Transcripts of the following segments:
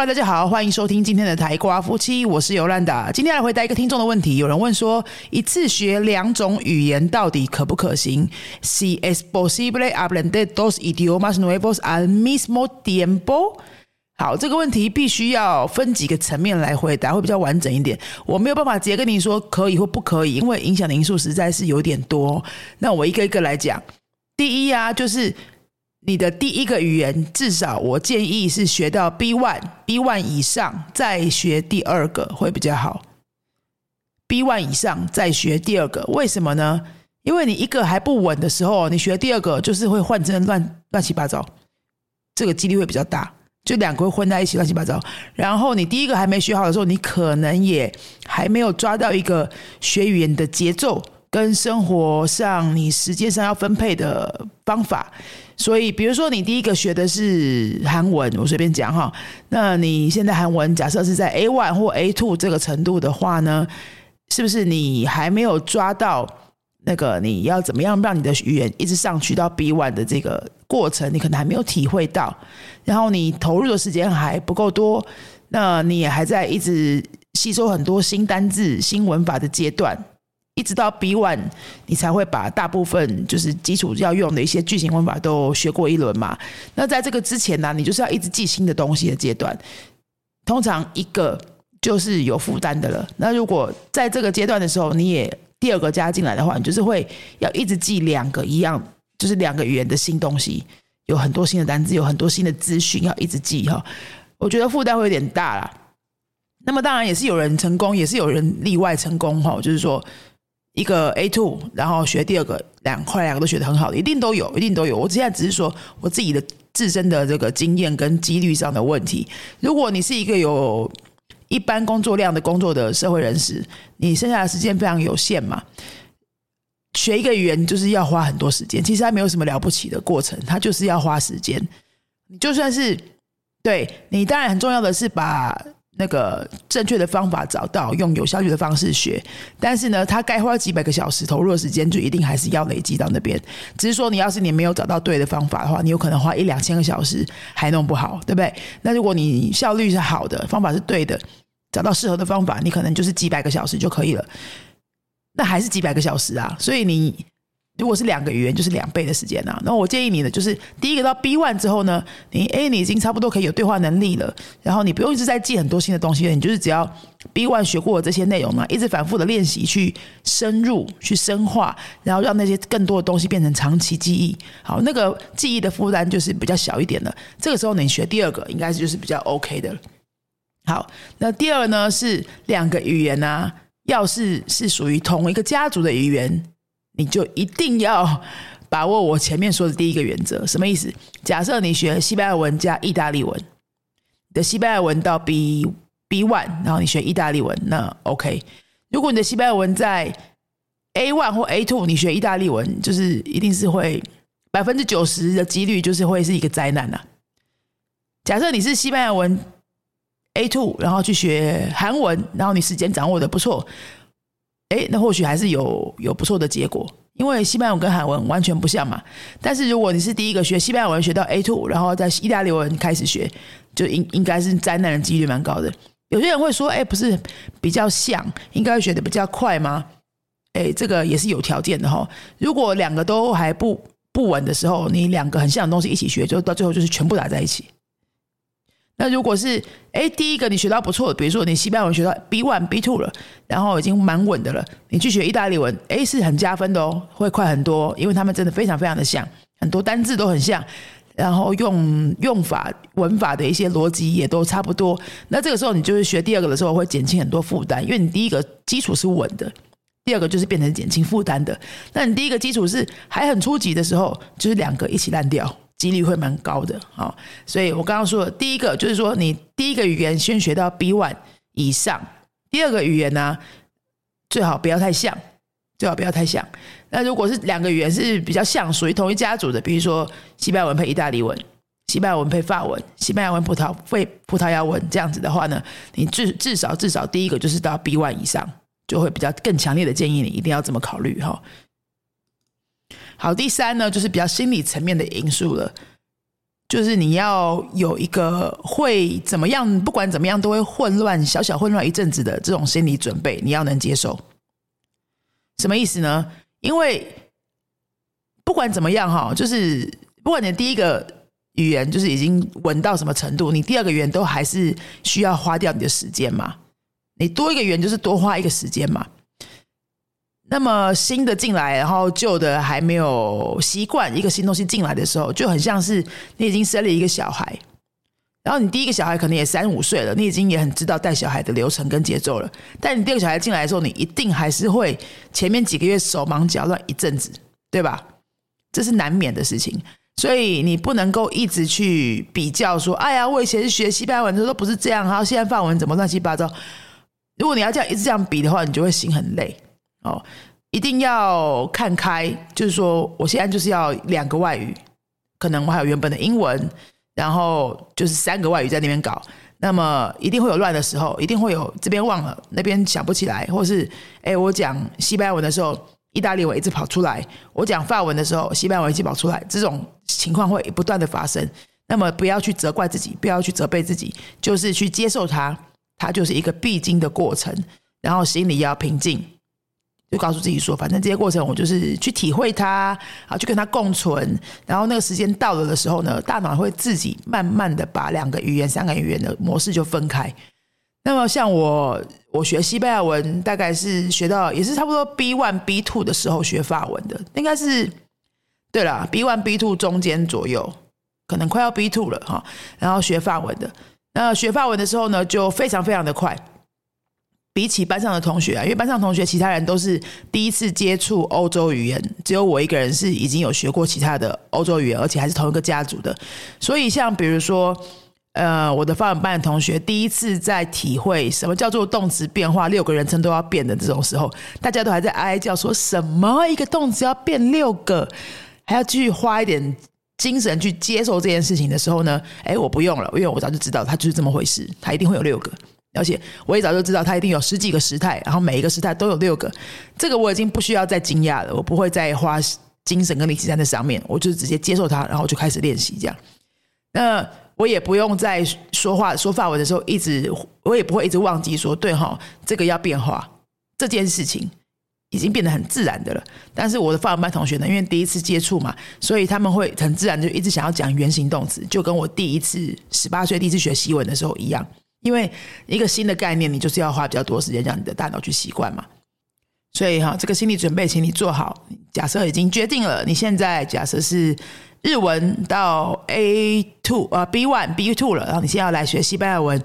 Hello，大家好，欢迎收听今天的台瓜夫妻，我是尤兰达。今天来回答一个听众的问题，有人问说，一次学两种语言到底可不可行？Si es posible aprender dos idiomas nuevos al mismo tiempo？好，这个问题必须要分几个层面来回答，会比较完整一点。我没有办法直接跟你说可以或不可以，因为影响的因素实在是有点多。那我一个一个来讲。第一啊，就是你的第一个语言，至少我建议是学到 B one、B one 以上，再学第二个会比较好。B one 以上再学第二个，为什么呢？因为你一个还不稳的时候，你学第二个就是会换成乱乱七八糟，这个几率会比较大，就两个会混在一起乱七八糟。然后你第一个还没学好的时候，你可能也还没有抓到一个学语言的节奏。跟生活上你时间上要分配的方法，所以比如说你第一个学的是韩文，我随便讲哈，那你现在韩文假设是在 A one 或 A two 这个程度的话呢，是不是你还没有抓到那个你要怎么样让你的语言一直上去到 B one 的这个过程，你可能还没有体会到，然后你投入的时间还不够多，那你也还在一直吸收很多新单字、新文法的阶段。一直到 B one，你才会把大部分就是基础要用的一些句型文法都学过一轮嘛。那在这个之前呢，你就是要一直记新的东西的阶段。通常一个就是有负担的了。那如果在这个阶段的时候，你也第二个加进来的话，你就是会要一直记两个一样，就是两个语言的新东西，有很多新的单词，有很多新的资讯要一直记哈。我觉得负担会有点大啦。那么当然也是有人成功，也是有人例外成功哈，就是说。一个 A two，然后学第二个，两块两个都学的很好的，一定都有，一定都有。我现在只是说我自己的自身的这个经验跟几率上的问题。如果你是一个有一般工作量的工作的社会人士，你剩下的时间非常有限嘛，学一个语言就是要花很多时间。其实它没有什么了不起的过程，它就是要花时间。你就算是对你，当然很重要的是把。那个正确的方法找到，用有效率的方式学，但是呢，他该花几百个小时投入的时间，就一定还是要累积到那边。只是说，你要是你没有找到对的方法的话，你有可能花一两千个小时还弄不好，对不对？那如果你效率是好的，方法是对的，找到适合的方法，你可能就是几百个小时就可以了。那还是几百个小时啊，所以你。如果是两个语言，就是两倍的时间呐。那我建议你的就是，第一个到 B one 之后呢，你哎，你已经差不多可以有对话能力了。然后你不用一直在记很多新的东西，你就是只要 B one 学过这些内容嘛，一直反复的练习，去深入、去深化，然后让那些更多的东西变成长期记忆。好，那个记忆的负担就是比较小一点的。这个时候你学第二个，应该就是比较 OK 的。好，那第二呢是两个语言呢，要是是属于同一个家族的语言。你就一定要把握我前面说的第一个原则，什么意思？假设你学西班牙文加意大利文，你的西班牙文到 B B one，然后你学意大利文，那 OK。如果你的西班牙文在 A one 或 A two，你学意大利文，就是一定是会百分之九十的几率就是会是一个灾难呐。假设你是西班牙文 A two，然后去学韩文，然后你时间掌握的不错。哎，那或许还是有有不错的结果，因为西班牙文跟韩文完全不像嘛。但是如果你是第一个学西班牙文学到 A two，然后在意大利文开始学，就应应该是灾难的几率蛮高的。有些人会说，哎，不是比较像，应该学的比较快吗？哎，这个也是有条件的哈。如果两个都还不不稳的时候，你两个很像的东西一起学，就到最后就是全部打在一起。那如果是哎，第一个你学到不错的，比如说你西班牙文学到 B one B two 了，然后已经蛮稳的了，你去学意大利文，哎，是很加分的哦，会快很多，因为他们真的非常非常的像，很多单字都很像，然后用用法文法的一些逻辑也都差不多。那这个时候你就是学第二个的时候会减轻很多负担，因为你第一个基础是稳的，第二个就是变成减轻负担的。那你第一个基础是还很初级的时候，就是两个一起烂掉。几率会蛮高的，好，所以我刚刚说的第一个就是说，你第一个语言先学到 B one 以上，第二个语言呢，最好不要太像，最好不要太像。那如果是两个语言是比较像，属于同一家族的，比如说西班牙文配意大利文，西班牙文配法文，西班牙文葡萄配葡萄牙文这样子的话呢，你至至少至少第一个就是到 B one 以上，就会比较更强烈的建议你一定要这么考虑哈。好，第三呢，就是比较心理层面的因素了。就是你要有一个会怎么样，不管怎么样都会混乱，小小混乱一阵子的这种心理准备，你要能接受。什么意思呢？因为不管怎么样哈，就是不管你第一个语言就是已经稳到什么程度，你第二个语言都还是需要花掉你的时间嘛。你多一个语言就是多花一个时间嘛。那么新的进来，然后旧的还没有习惯一个新东西进来的时候，就很像是你已经生了一个小孩，然后你第一个小孩可能也三五岁了，你已经也很知道带小孩的流程跟节奏了。但你第二个小孩进来的时候，你一定还是会前面几个月手忙脚乱一阵子，对吧？这是难免的事情，所以你不能够一直去比较说，哎呀，我以前是学西班牙文的时候不是这样，然后现在法文怎么乱七八糟？如果你要这样一直这样比的话，你就会心很累。哦，一定要看开，就是说，我现在就是要两个外语，可能我还有原本的英文，然后就是三个外语在那边搞，那么一定会有乱的时候，一定会有这边忘了，那边想不起来，或是哎，我讲西班牙文的时候，意大利文一直跑出来；我讲法文的时候，西班牙文一直跑出来，这种情况会不断的发生。那么不要去责怪自己，不要去责备自己，就是去接受它，它就是一个必经的过程，然后心里要平静。就告诉自己说，反正这些过程我就是去体会它，啊，去跟它共存。然后那个时间到了的时候呢，大脑会自己慢慢的把两个语言、三个语言的模式就分开。那么像我，我学西班牙文，大概是学到也是差不多 B one、B two 的时候学法文的，应该是对了，B one、B two 中间左右，可能快要 B two 了哈。然后学法文的，那学法文的时候呢，就非常非常的快。比起班上的同学啊，因为班上同学其他人都是第一次接触欧洲语言，只有我一个人是已经有学过其他的欧洲语言，而且还是同一个家族的。所以像比如说，呃，我的法文班的同学第一次在体会什么叫做动词变化，六个人称都要变的这种时候，大家都还在哀叫，说什么一个动词要变六个，还要继续花一点精神去接受这件事情的时候呢？哎，我不用了，因为我早就知道它就是这么回事，它一定会有六个。而且我也早就知道，它一定有十几个时态，然后每一个时态都有六个。这个我已经不需要再惊讶了，我不会再花精神跟力气在那上面，我就直接接受它，然后就开始练习这样。那我也不用在说话说法文的时候，一直我也不会一直忘记说，对哈，这个要变化这件事情已经变得很自然的了。但是我的法文班同学呢，因为第一次接触嘛，所以他们会很自然就一直想要讲原形动词，就跟我第一次十八岁第一次学习文的时候一样。因为一个新的概念，你就是要花比较多时间让你的大脑去习惯嘛。所以哈，这个心理准备，请你做好。假设已经决定了，你现在假设是日文到 A two 啊 B one B two 了，然后你现在要来学西班牙文，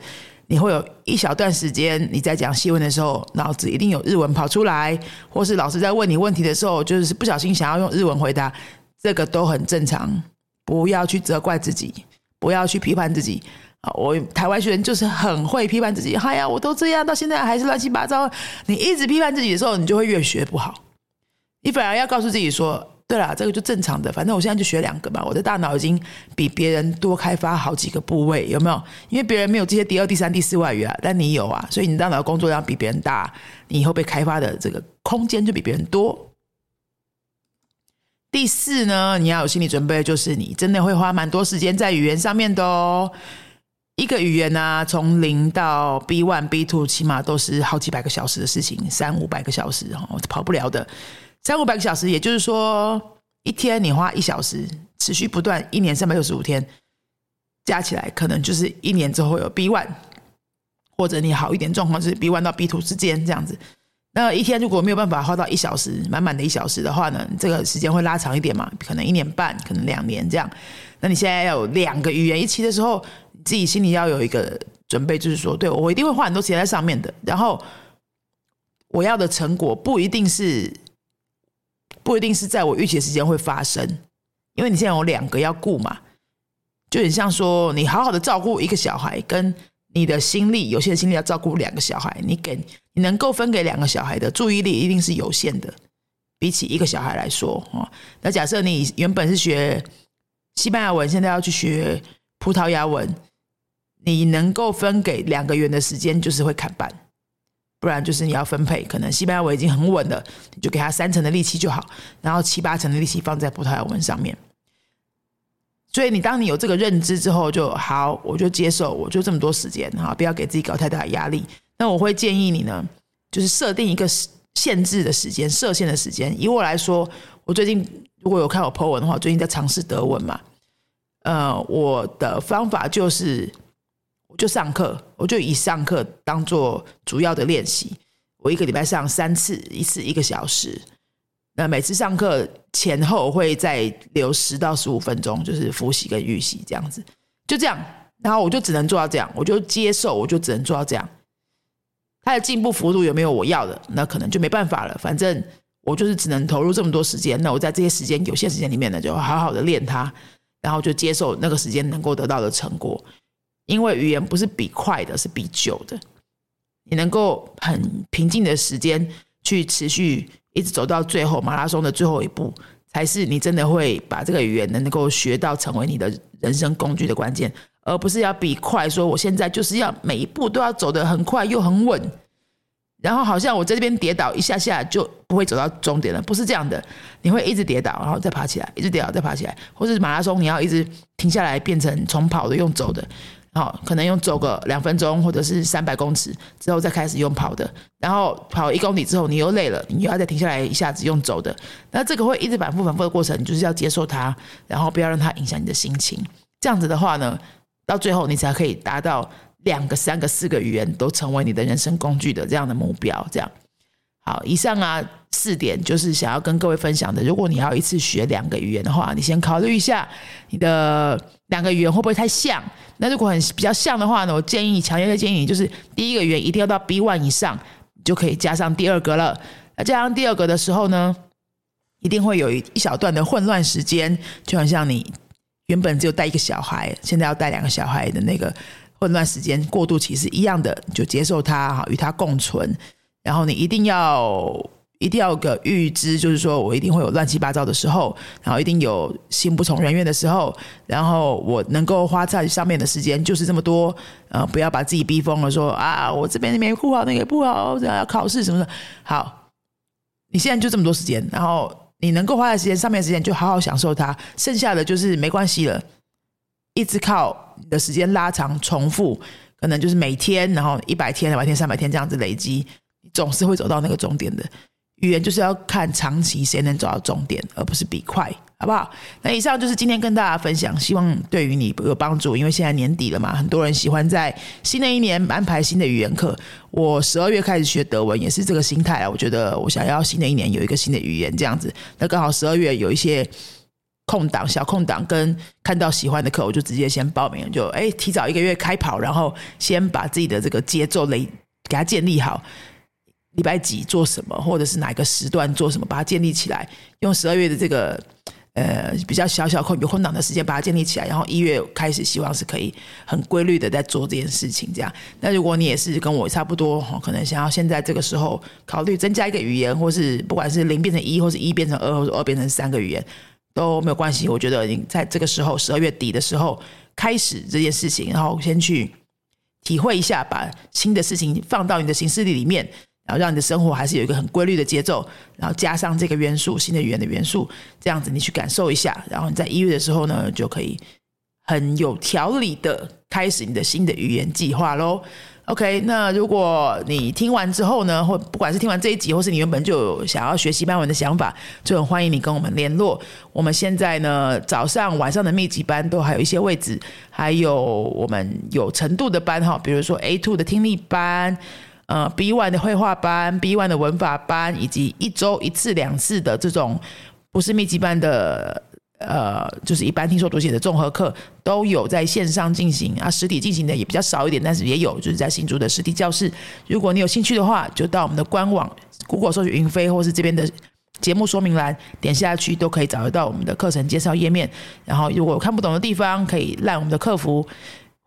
你会有一小段时间你在讲西文的时候，脑子一定有日文跑出来，或是老师在问你问题的时候，就是不小心想要用日文回答，这个都很正常。不要去责怪自己，不要去批判自己。我台湾学生就是很会批判自己，哎呀，我都这样，到现在还是乱七八糟。你一直批判自己的时候，你就会越学不好。你反而要告诉自己说，对了，这个就正常的，反正我现在就学两个嘛。我的大脑已经比别人多开发好几个部位，有没有？因为别人没有这些第二、第三、第四外语啊，但你有啊，所以你大脑工作量比别人大，你以后被开发的这个空间就比别人多。第四呢，你要有心理准备，就是你真的会花蛮多时间在语言上面的哦。一个语言呢，从零到 B one、B two，起码都是好几百个小时的事情，三五百个小时哦，跑不了的。三五百个小时，也就是说，一天你花一小时，持续不断，一年三百六十五天，加起来可能就是一年之后有 B one，或者你好一点状况是 B one 到 B two 之间这样子。那一天如果没有办法花到一小时，满满的一小时的话呢，这个时间会拉长一点嘛？可能一年半，可能两年这样。那你现在要有两个语言一起的时候。自己心里要有一个准备，就是说，对我一定会花很多钱在上面的。然后我要的成果不一定是不一定是在我预期的时间会发生，因为你现在有两个要顾嘛，就很像说你好好的照顾一个小孩，跟你的心力有限的心力要照顾两个小孩，你给你能够分给两个小孩的注意力一定是有限的，比起一个小孩来说哦。那假设你原本是学西班牙文，现在要去学葡萄牙文。你能够分给两个月的时间，就是会砍半，不然就是你要分配。可能西班牙文已经很稳了，你就给他三成的力气就好，然后七八成的力气放在葡萄牙文上面。所以你当你有这个认知之后，就好，我就接受，我就这么多时间哈，不要给自己搞太大的压力。那我会建议你呢，就是设定一个限制的时间，设限的时间。以我来说，我最近如果有看我 po 文的话，最近在尝试德文嘛。呃，我的方法就是，就上课，我就以上课当做主要的练习。我一个礼拜上三次，一次一个小时。那每次上课前后会再留十到十五分钟，就是复习跟预习这样子，就这样。然后我就只能做到这样，我就接受，我就只能做到这样。他的进步幅度有没有我要的？那可能就没办法了。反正我就是只能投入这么多时间。那我在这些时间有限时间里面呢，就好好的练它，然后就接受那个时间能够得到的成果。因为语言不是比快的，是比久的。你能够很平静的时间去持续一直走到最后，马拉松的最后一步，才是你真的会把这个语言能够学到成为你的人生工具的关键。而不是要比快，说我现在就是要每一步都要走得很快又很稳，然后好像我在这边跌倒一下下就不会走到终点了，不是这样的，你会一直跌倒，然后再爬起来，一直跌倒再爬起来，或者马拉松你要一直停下来变成从跑的用走的，好，可能用走个两分钟或者是三百公尺之后再开始用跑的，然后跑一公里之后你又累了，你又要再停下来一下子用走的，那这个会一直反复反复的过程，你就是要接受它，然后不要让它影响你的心情，这样子的话呢？到最后，你才可以达到两个、三个、四个语言都成为你的人生工具的这样的目标。这样，好，以上啊四点就是想要跟各位分享的。如果你要一次学两个语言的话，你先考虑一下你的两个语言会不会太像。那如果很比较像的话呢，我建议强烈的建议你，就是第一个语言一定要到 B one 以上，就可以加上第二个了。那加上第二个的时候呢，一定会有一一小段的混乱时间，就很像你。原本只有带一个小孩，现在要带两个小孩的那个混乱时间过渡期是一样的，就接受它哈，与它共存。然后你一定要一定要有个预知，就是说我一定会有乱七八糟的时候，然后一定有心不从人愿的时候，然后我能够花在上面的时间就是这么多。呃，不要把自己逼疯了，说啊，我这边没不好，那个不好，要考试什么的。好，你现在就这么多时间，然后。你能够花在时间上面的时间，就好好享受它。剩下的就是没关系了，一直靠你的时间拉长、重复，可能就是每天，然后一百天、两百天、三百天这样子累积，总是会走到那个终点的。语言就是要看长期谁能走到终点，而不是比快，好不好？那以上就是今天跟大家分享，希望对于你有帮助。因为现在年底了嘛，很多人喜欢在新的一年安排新的语言课。我十二月开始学德文，也是这个心态啊。我觉得我想要新的一年有一个新的语言这样子。那刚好十二月有一些空档、小空档，跟看到喜欢的课，我就直接先报名，就哎提早一个月开跑，然后先把自己的这个节奏累给它建立好。礼拜几做什么，或者是哪个时段做什么，把它建立起来。用十二月的这个呃比较小小空有空档的时间把它建立起来，然后一月开始，希望是可以很规律的在做这件事情。这样，那如果你也是跟我差不多，可能想要现在这个时候考虑增加一个语言，或是不管是零变成一，或是一变成二，或者二变成三个语言都没有关系。我觉得你在这个时候十二月底的时候开始这件事情，然后先去体会一下，把新的事情放到你的行事历里面。然后让你的生活还是有一个很规律的节奏，然后加上这个元素，新的语言的元素，这样子你去感受一下，然后你在一月的时候呢，就可以很有条理的开始你的新的语言计划喽。OK，那如果你听完之后呢，或不管是听完这一集，或是你原本就有想要学习班文的想法，就很欢迎你跟我们联络。我们现在呢，早上、晚上的密集班都还有一些位置，还有我们有程度的班哈，比如说 A two 的听力班。呃，B one 的绘画班，B one 的文法班，以及一周一次、两次的这种不是密集班的，呃，就是一般听说读写的综合课，都有在线上进行啊，实体进行的也比较少一点，但是也有就是在新竹的实体教室。如果你有兴趣的话，就到我们的官网，Google 搜索云飞，或是这边的节目说明栏点下去，都可以找得到我们的课程介绍页面。然后，如果看不懂的地方，可以赖我们的客服。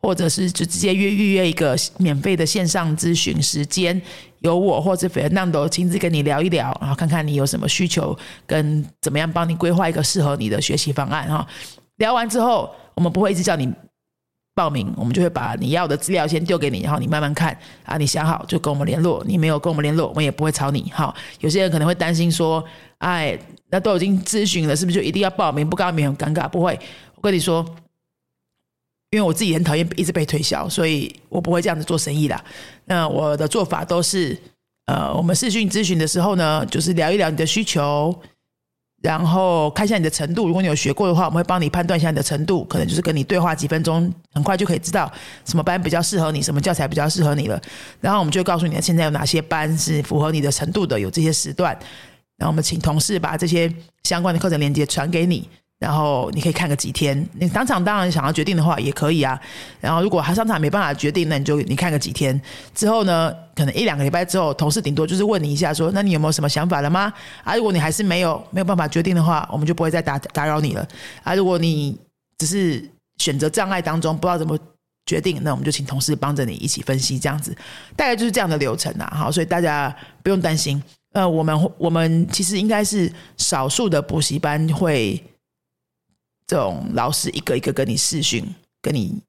或者是就直接约预约一个免费的线上咨询时间，由我或者 Fernando 亲自跟你聊一聊，然后看看你有什么需求，跟怎么样帮你规划一个适合你的学习方案哈。聊完之后，我们不会一直叫你报名，我们就会把你要的资料先丢给你，然后你慢慢看啊，你想好就跟我们联络，你没有跟我们联络，我们也不会吵你哈。有些人可能会担心说，哎，那都已经咨询了，是不是就一定要报名？不报名很尴尬，不会。我跟你说，因为我自己很讨厌一直被推销，所以我不会这样子做生意啦。那我的做法都是，呃，我们视讯咨询的时候呢，就是聊一聊你的需求。然后看一下你的程度，如果你有学过的话，我们会帮你判断一下你的程度，可能就是跟你对话几分钟，很快就可以知道什么班比较适合你，什么教材比较适合你了。然后我们就告诉你现在有哪些班是符合你的程度的，有这些时段。然后我们请同事把这些相关的课程链接传给你。然后你可以看个几天，你当场当然想要决定的话也可以啊。然后如果他当场没办法决定，那你就你看个几天之后呢，可能一两个礼拜之后，同事顶多就是问你一下，说那你有没有什么想法了吗？啊，如果你还是没有没有办法决定的话，我们就不会再打打扰你了。啊，如果你只是选择障碍当中不知道怎么决定，那我们就请同事帮着你一起分析，这样子大概就是这样的流程啊。好，所以大家不用担心。呃，我们我们其实应该是少数的补习班会。这种老师一个一个跟你试训，跟你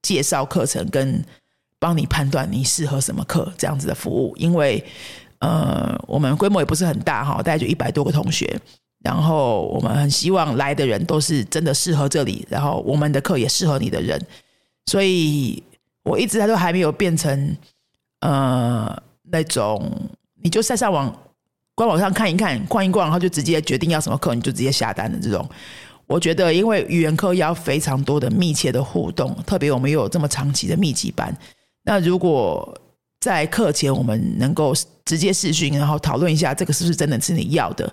介绍课程，跟帮你判断你适合什么课这样子的服务，因为呃，我们规模也不是很大哈，大概就一百多个同学，然后我们很希望来的人都是真的适合这里，然后我们的课也适合你的人，所以我一直他都还没有变成呃那种你就在上网官网上看一看逛一逛，然后就直接决定要什么课，你就直接下单的这种。我觉得，因为语言课要非常多的密切的互动，特别我们又有这么长期的密集班。那如果在课前我们能够直接视讯，然后讨论一下这个是不是真的是你要的，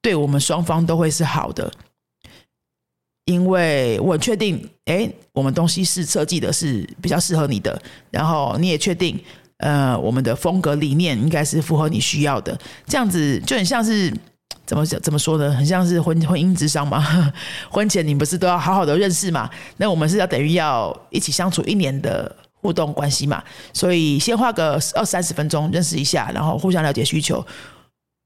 对我们双方都会是好的。因为我确定，哎，我们东西是设计的是比较适合你的，然后你也确定，呃，我们的风格理念应该是符合你需要的，这样子就很像是。怎么？怎么说呢？很像是婚婚姻之商嘛。婚前你不是都要好好的认识嘛？那我们是要等于要一起相处一年的互动关系嘛？所以先花个二三十分钟认识一下，然后互相了解需求，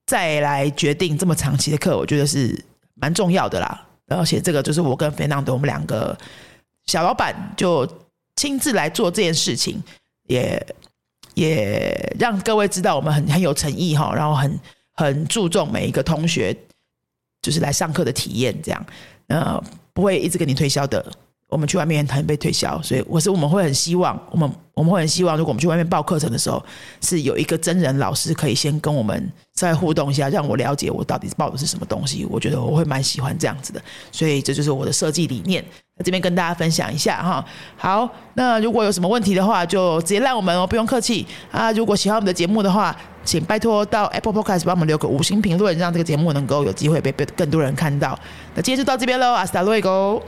再来决定这么长期的课，我觉得是蛮重要的啦。而且这个就是我跟菲娜的我们两个小老板就亲自来做这件事情，也也让各位知道我们很很有诚意哈，然后很。很注重每一个同学，就是来上课的体验，这样，呃，不会一直跟你推销的。我们去外面很被推销，所以我是我们会很希望，我们我们会很希望，如果我们去外面报课程的时候，是有一个真人老师可以先跟我们再互动一下，让我了解我到底报的是什么东西。我觉得我会蛮喜欢这样子的，所以这就是我的设计理念。那这边跟大家分享一下哈。好，那如果有什么问题的话，就直接赖我们哦，不用客气啊。如果喜欢我们的节目的话，请拜托到 Apple Podcast 帮我们留个五星评论，让这个节目能够有机会被被更多人看到。那今天就到这边喽，阿斯达瑞狗